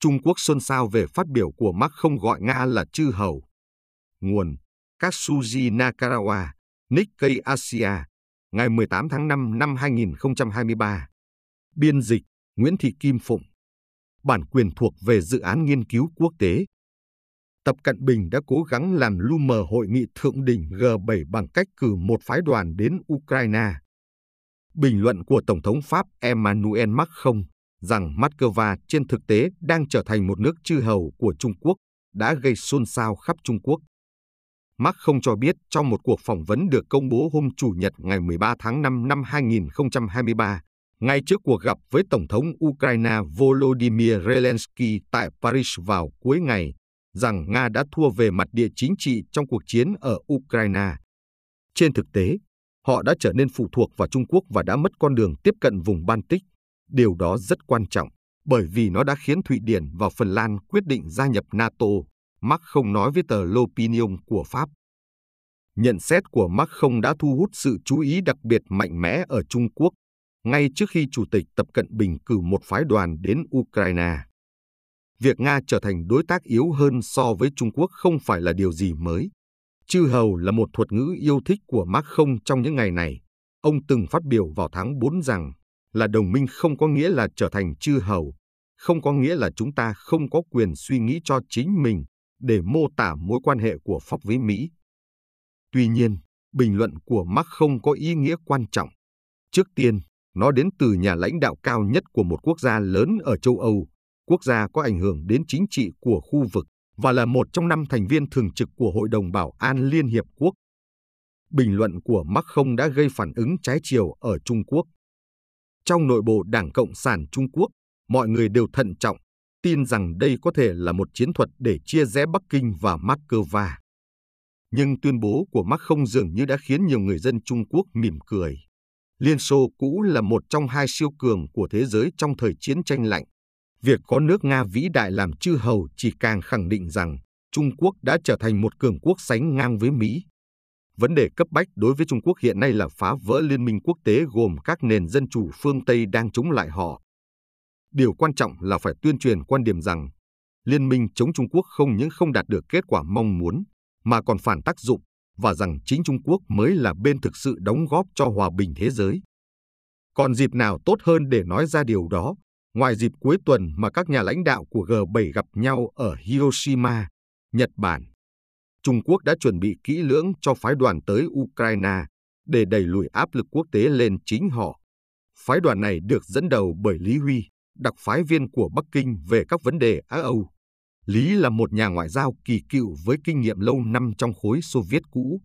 Trung Quốc xôn xao về phát biểu của Mark không gọi Nga là chư hầu. Nguồn Katsuji Nakarawa, Nikkei Asia, ngày 18 tháng 5 năm 2023. Biên dịch Nguyễn Thị Kim Phụng. Bản quyền thuộc về dự án nghiên cứu quốc tế. Tập Cận Bình đã cố gắng làm lu mờ hội nghị thượng đỉnh G7 bằng cách cử một phái đoàn đến Ukraine. Bình luận của Tổng thống Pháp Emmanuel Macron rằng Moscow trên thực tế đang trở thành một nước chư hầu của Trung Quốc đã gây xôn xao khắp Trung Quốc. Mark không cho biết trong một cuộc phỏng vấn được công bố hôm Chủ nhật ngày 13 tháng 5 năm 2023, ngay trước cuộc gặp với Tổng thống Ukraine Volodymyr Zelensky tại Paris vào cuối ngày, rằng Nga đã thua về mặt địa chính trị trong cuộc chiến ở Ukraine. Trên thực tế, họ đã trở nên phụ thuộc vào Trung Quốc và đã mất con đường tiếp cận vùng Baltic. Điều đó rất quan trọng, bởi vì nó đã khiến Thụy Điển và Phần Lan quyết định gia nhập NATO, Mark không nói với tờ L'Opinion của Pháp. Nhận xét của Mark không đã thu hút sự chú ý đặc biệt mạnh mẽ ở Trung Quốc, ngay trước khi Chủ tịch Tập Cận Bình cử một phái đoàn đến Ukraine. Việc Nga trở thành đối tác yếu hơn so với Trung Quốc không phải là điều gì mới. Chư hầu là một thuật ngữ yêu thích của Mark không trong những ngày này. Ông từng phát biểu vào tháng 4 rằng là đồng minh không có nghĩa là trở thành chư hầu, không có nghĩa là chúng ta không có quyền suy nghĩ cho chính mình để mô tả mối quan hệ của Pháp với Mỹ. Tuy nhiên, bình luận của Mark không có ý nghĩa quan trọng. Trước tiên, nó đến từ nhà lãnh đạo cao nhất của một quốc gia lớn ở châu Âu, quốc gia có ảnh hưởng đến chính trị của khu vực và là một trong năm thành viên thường trực của Hội đồng Bảo an Liên Hiệp Quốc. Bình luận của Mark không đã gây phản ứng trái chiều ở Trung Quốc. Trong nội bộ Đảng Cộng sản Trung Quốc, mọi người đều thận trọng, tin rằng đây có thể là một chiến thuật để chia rẽ Bắc Kinh và Moscow. Nhưng tuyên bố của Mark không dường như đã khiến nhiều người dân Trung Quốc mỉm cười. Liên Xô cũ là một trong hai siêu cường của thế giới trong thời chiến tranh lạnh. Việc có nước Nga vĩ đại làm chư hầu chỉ càng khẳng định rằng Trung Quốc đã trở thành một cường quốc sánh ngang với Mỹ. Vấn đề cấp bách đối với Trung Quốc hiện nay là phá vỡ liên minh quốc tế gồm các nền dân chủ phương Tây đang chống lại họ. Điều quan trọng là phải tuyên truyền quan điểm rằng liên minh chống Trung Quốc không những không đạt được kết quả mong muốn, mà còn phản tác dụng và rằng chính Trung Quốc mới là bên thực sự đóng góp cho hòa bình thế giới. Còn dịp nào tốt hơn để nói ra điều đó, ngoài dịp cuối tuần mà các nhà lãnh đạo của G7 gặp nhau ở Hiroshima, Nhật Bản. Trung Quốc đã chuẩn bị kỹ lưỡng cho phái đoàn tới Ukraine để đẩy lùi áp lực quốc tế lên chính họ. Phái đoàn này được dẫn đầu bởi Lý Huy, đặc phái viên của Bắc Kinh về các vấn đề Á Âu. Lý là một nhà ngoại giao kỳ cựu với kinh nghiệm lâu năm trong khối Xô Viết cũ.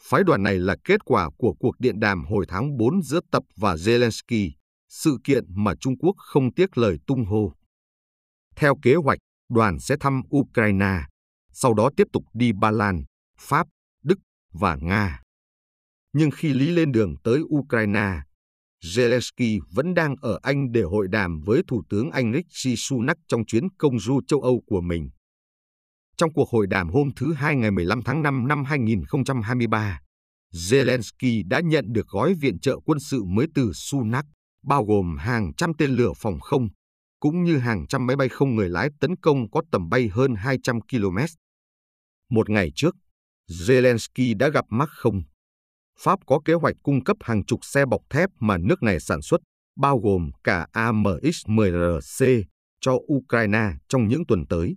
Phái đoàn này là kết quả của cuộc điện đàm hồi tháng 4 giữa Tập và Zelensky, sự kiện mà Trung Quốc không tiếc lời tung hô. Theo kế hoạch, đoàn sẽ thăm Ukraine, sau đó tiếp tục đi Ba Lan, Pháp, Đức và Nga. Nhưng khi Lý lên đường tới Ukraine, Zelensky vẫn đang ở Anh để hội đàm với Thủ tướng Anh Rishi Sunak trong chuyến công du châu Âu của mình. Trong cuộc hội đàm hôm thứ Hai ngày 15 tháng 5 năm 2023, Zelensky đã nhận được gói viện trợ quân sự mới từ Sunak, bao gồm hàng trăm tên lửa phòng không, cũng như hàng trăm máy bay không người lái tấn công có tầm bay hơn 200 km. Một ngày trước, Zelensky đã gặp Mark. Không Pháp có kế hoạch cung cấp hàng chục xe bọc thép mà nước này sản xuất, bao gồm cả AMX-10RC, cho Ukraine trong những tuần tới.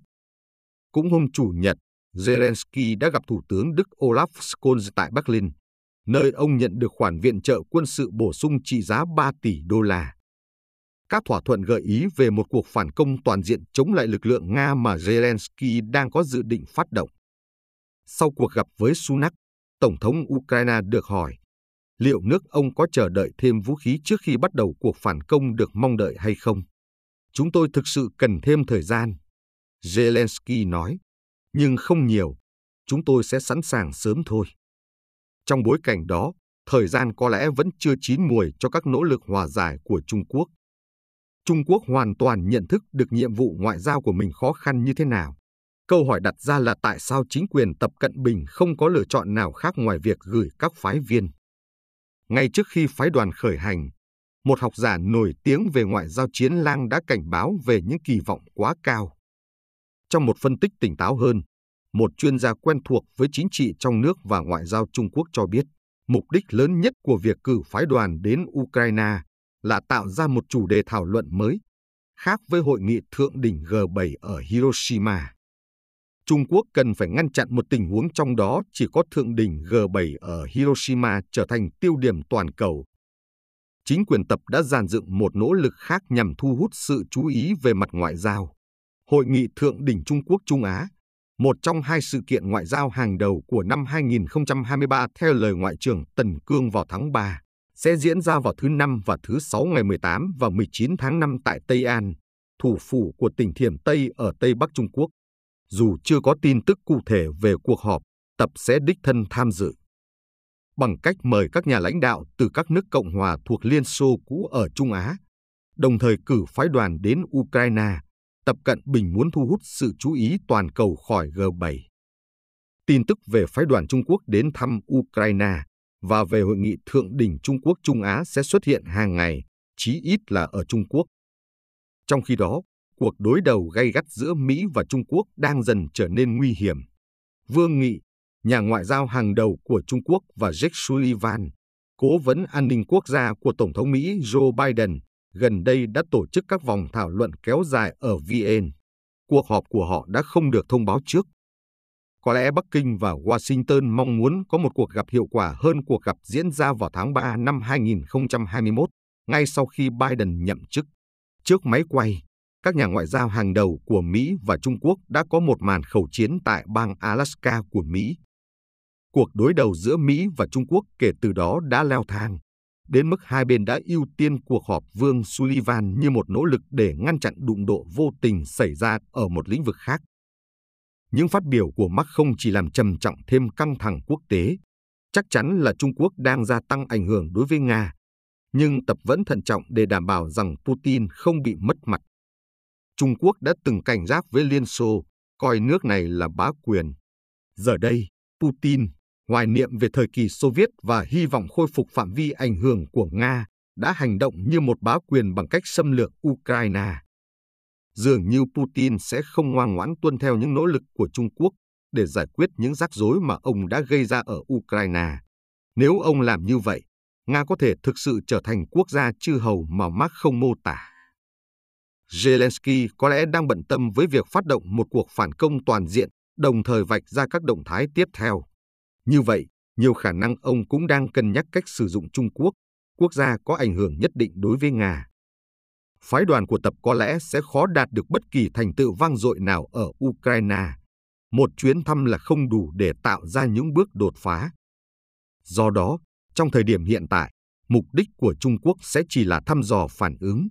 Cũng hôm Chủ nhật, Zelensky đã gặp Thủ tướng Đức Olaf Scholz tại Berlin, nơi ông nhận được khoản viện trợ quân sự bổ sung trị giá 3 tỷ đô la. Các thỏa thuận gợi ý về một cuộc phản công toàn diện chống lại lực lượng Nga mà Zelensky đang có dự định phát động. Sau cuộc gặp với Sunak, Tổng thống Ukraine được hỏi liệu nước ông có chờ đợi thêm vũ khí trước khi bắt đầu cuộc phản công được mong đợi hay không. Chúng tôi thực sự cần thêm thời gian. Zelensky nói, nhưng không nhiều, chúng tôi sẽ sẵn sàng sớm thôi. Trong bối cảnh đó, thời gian có lẽ vẫn chưa chín mùi cho các nỗ lực hòa giải của Trung Quốc. Trung Quốc hoàn toàn nhận thức được nhiệm vụ ngoại giao của mình khó khăn như thế nào. Câu hỏi đặt ra là tại sao chính quyền Tập Cận Bình không có lựa chọn nào khác ngoài việc gửi các phái viên. Ngay trước khi phái đoàn khởi hành, một học giả nổi tiếng về ngoại giao chiến lang đã cảnh báo về những kỳ vọng quá cao. Trong một phân tích tỉnh táo hơn, một chuyên gia quen thuộc với chính trị trong nước và ngoại giao Trung Quốc cho biết, mục đích lớn nhất của việc cử phái đoàn đến Ukraine là tạo ra một chủ đề thảo luận mới, khác với hội nghị thượng đỉnh G7 ở Hiroshima. Trung Quốc cần phải ngăn chặn một tình huống trong đó chỉ có thượng đỉnh G7 ở Hiroshima trở thành tiêu điểm toàn cầu. Chính quyền tập đã dàn dựng một nỗ lực khác nhằm thu hút sự chú ý về mặt ngoại giao. Hội nghị thượng đỉnh Trung Quốc Trung Á, một trong hai sự kiện ngoại giao hàng đầu của năm 2023 theo lời Ngoại trưởng Tần Cương vào tháng 3, sẽ diễn ra vào thứ Năm và thứ Sáu ngày 18 và 19 tháng 5 tại Tây An, thủ phủ của tỉnh Thiểm Tây ở Tây Bắc Trung Quốc. Dù chưa có tin tức cụ thể về cuộc họp, tập sẽ đích thân tham dự. Bằng cách mời các nhà lãnh đạo từ các nước Cộng hòa thuộc Liên Xô cũ ở Trung Á, đồng thời cử phái đoàn đến Ukraine, Tập Cận Bình muốn thu hút sự chú ý toàn cầu khỏi G7. Tin tức về phái đoàn Trung Quốc đến thăm Ukraine và về hội nghị thượng đỉnh Trung Quốc Trung Á sẽ xuất hiện hàng ngày, chí ít là ở Trung Quốc. Trong khi đó, cuộc đối đầu gay gắt giữa Mỹ và Trung Quốc đang dần trở nên nguy hiểm. Vương Nghị, nhà ngoại giao hàng đầu của Trung Quốc và Jake Sullivan, cố vấn an ninh quốc gia của Tổng thống Mỹ Joe Biden, gần đây đã tổ chức các vòng thảo luận kéo dài ở VN. Cuộc họp của họ đã không được thông báo trước. Có lẽ Bắc Kinh và Washington mong muốn có một cuộc gặp hiệu quả hơn cuộc gặp diễn ra vào tháng 3 năm 2021, ngay sau khi Biden nhậm chức. Trước máy quay, các nhà ngoại giao hàng đầu của Mỹ và Trung Quốc đã có một màn khẩu chiến tại bang Alaska của Mỹ. Cuộc đối đầu giữa Mỹ và Trung Quốc kể từ đó đã leo thang, đến mức hai bên đã ưu tiên cuộc họp Vương Sullivan như một nỗ lực để ngăn chặn đụng độ vô tình xảy ra ở một lĩnh vực khác. Những phát biểu của Mark không chỉ làm trầm trọng thêm căng thẳng quốc tế, chắc chắn là Trung Quốc đang gia tăng ảnh hưởng đối với Nga, nhưng tập vẫn thận trọng để đảm bảo rằng Putin không bị mất mặt. Trung Quốc đã từng cảnh giác với Liên Xô, coi nước này là bá quyền. Giờ đây, Putin, hoài niệm về thời kỳ Xô Viết và hy vọng khôi phục phạm vi ảnh hưởng của Nga, đã hành động như một bá quyền bằng cách xâm lược Ukraine. Dường như Putin sẽ không ngoan ngoãn tuân theo những nỗ lực của Trung Quốc để giải quyết những rắc rối mà ông đã gây ra ở Ukraine. Nếu ông làm như vậy, Nga có thể thực sự trở thành quốc gia chư hầu mà Mark không mô tả. Zelensky có lẽ đang bận tâm với việc phát động một cuộc phản công toàn diện, đồng thời vạch ra các động thái tiếp theo. Như vậy, nhiều khả năng ông cũng đang cân nhắc cách sử dụng Trung Quốc, quốc gia có ảnh hưởng nhất định đối với Nga. Phái đoàn của tập có lẽ sẽ khó đạt được bất kỳ thành tựu vang dội nào ở Ukraine. Một chuyến thăm là không đủ để tạo ra những bước đột phá. Do đó, trong thời điểm hiện tại, mục đích của Trung Quốc sẽ chỉ là thăm dò phản ứng,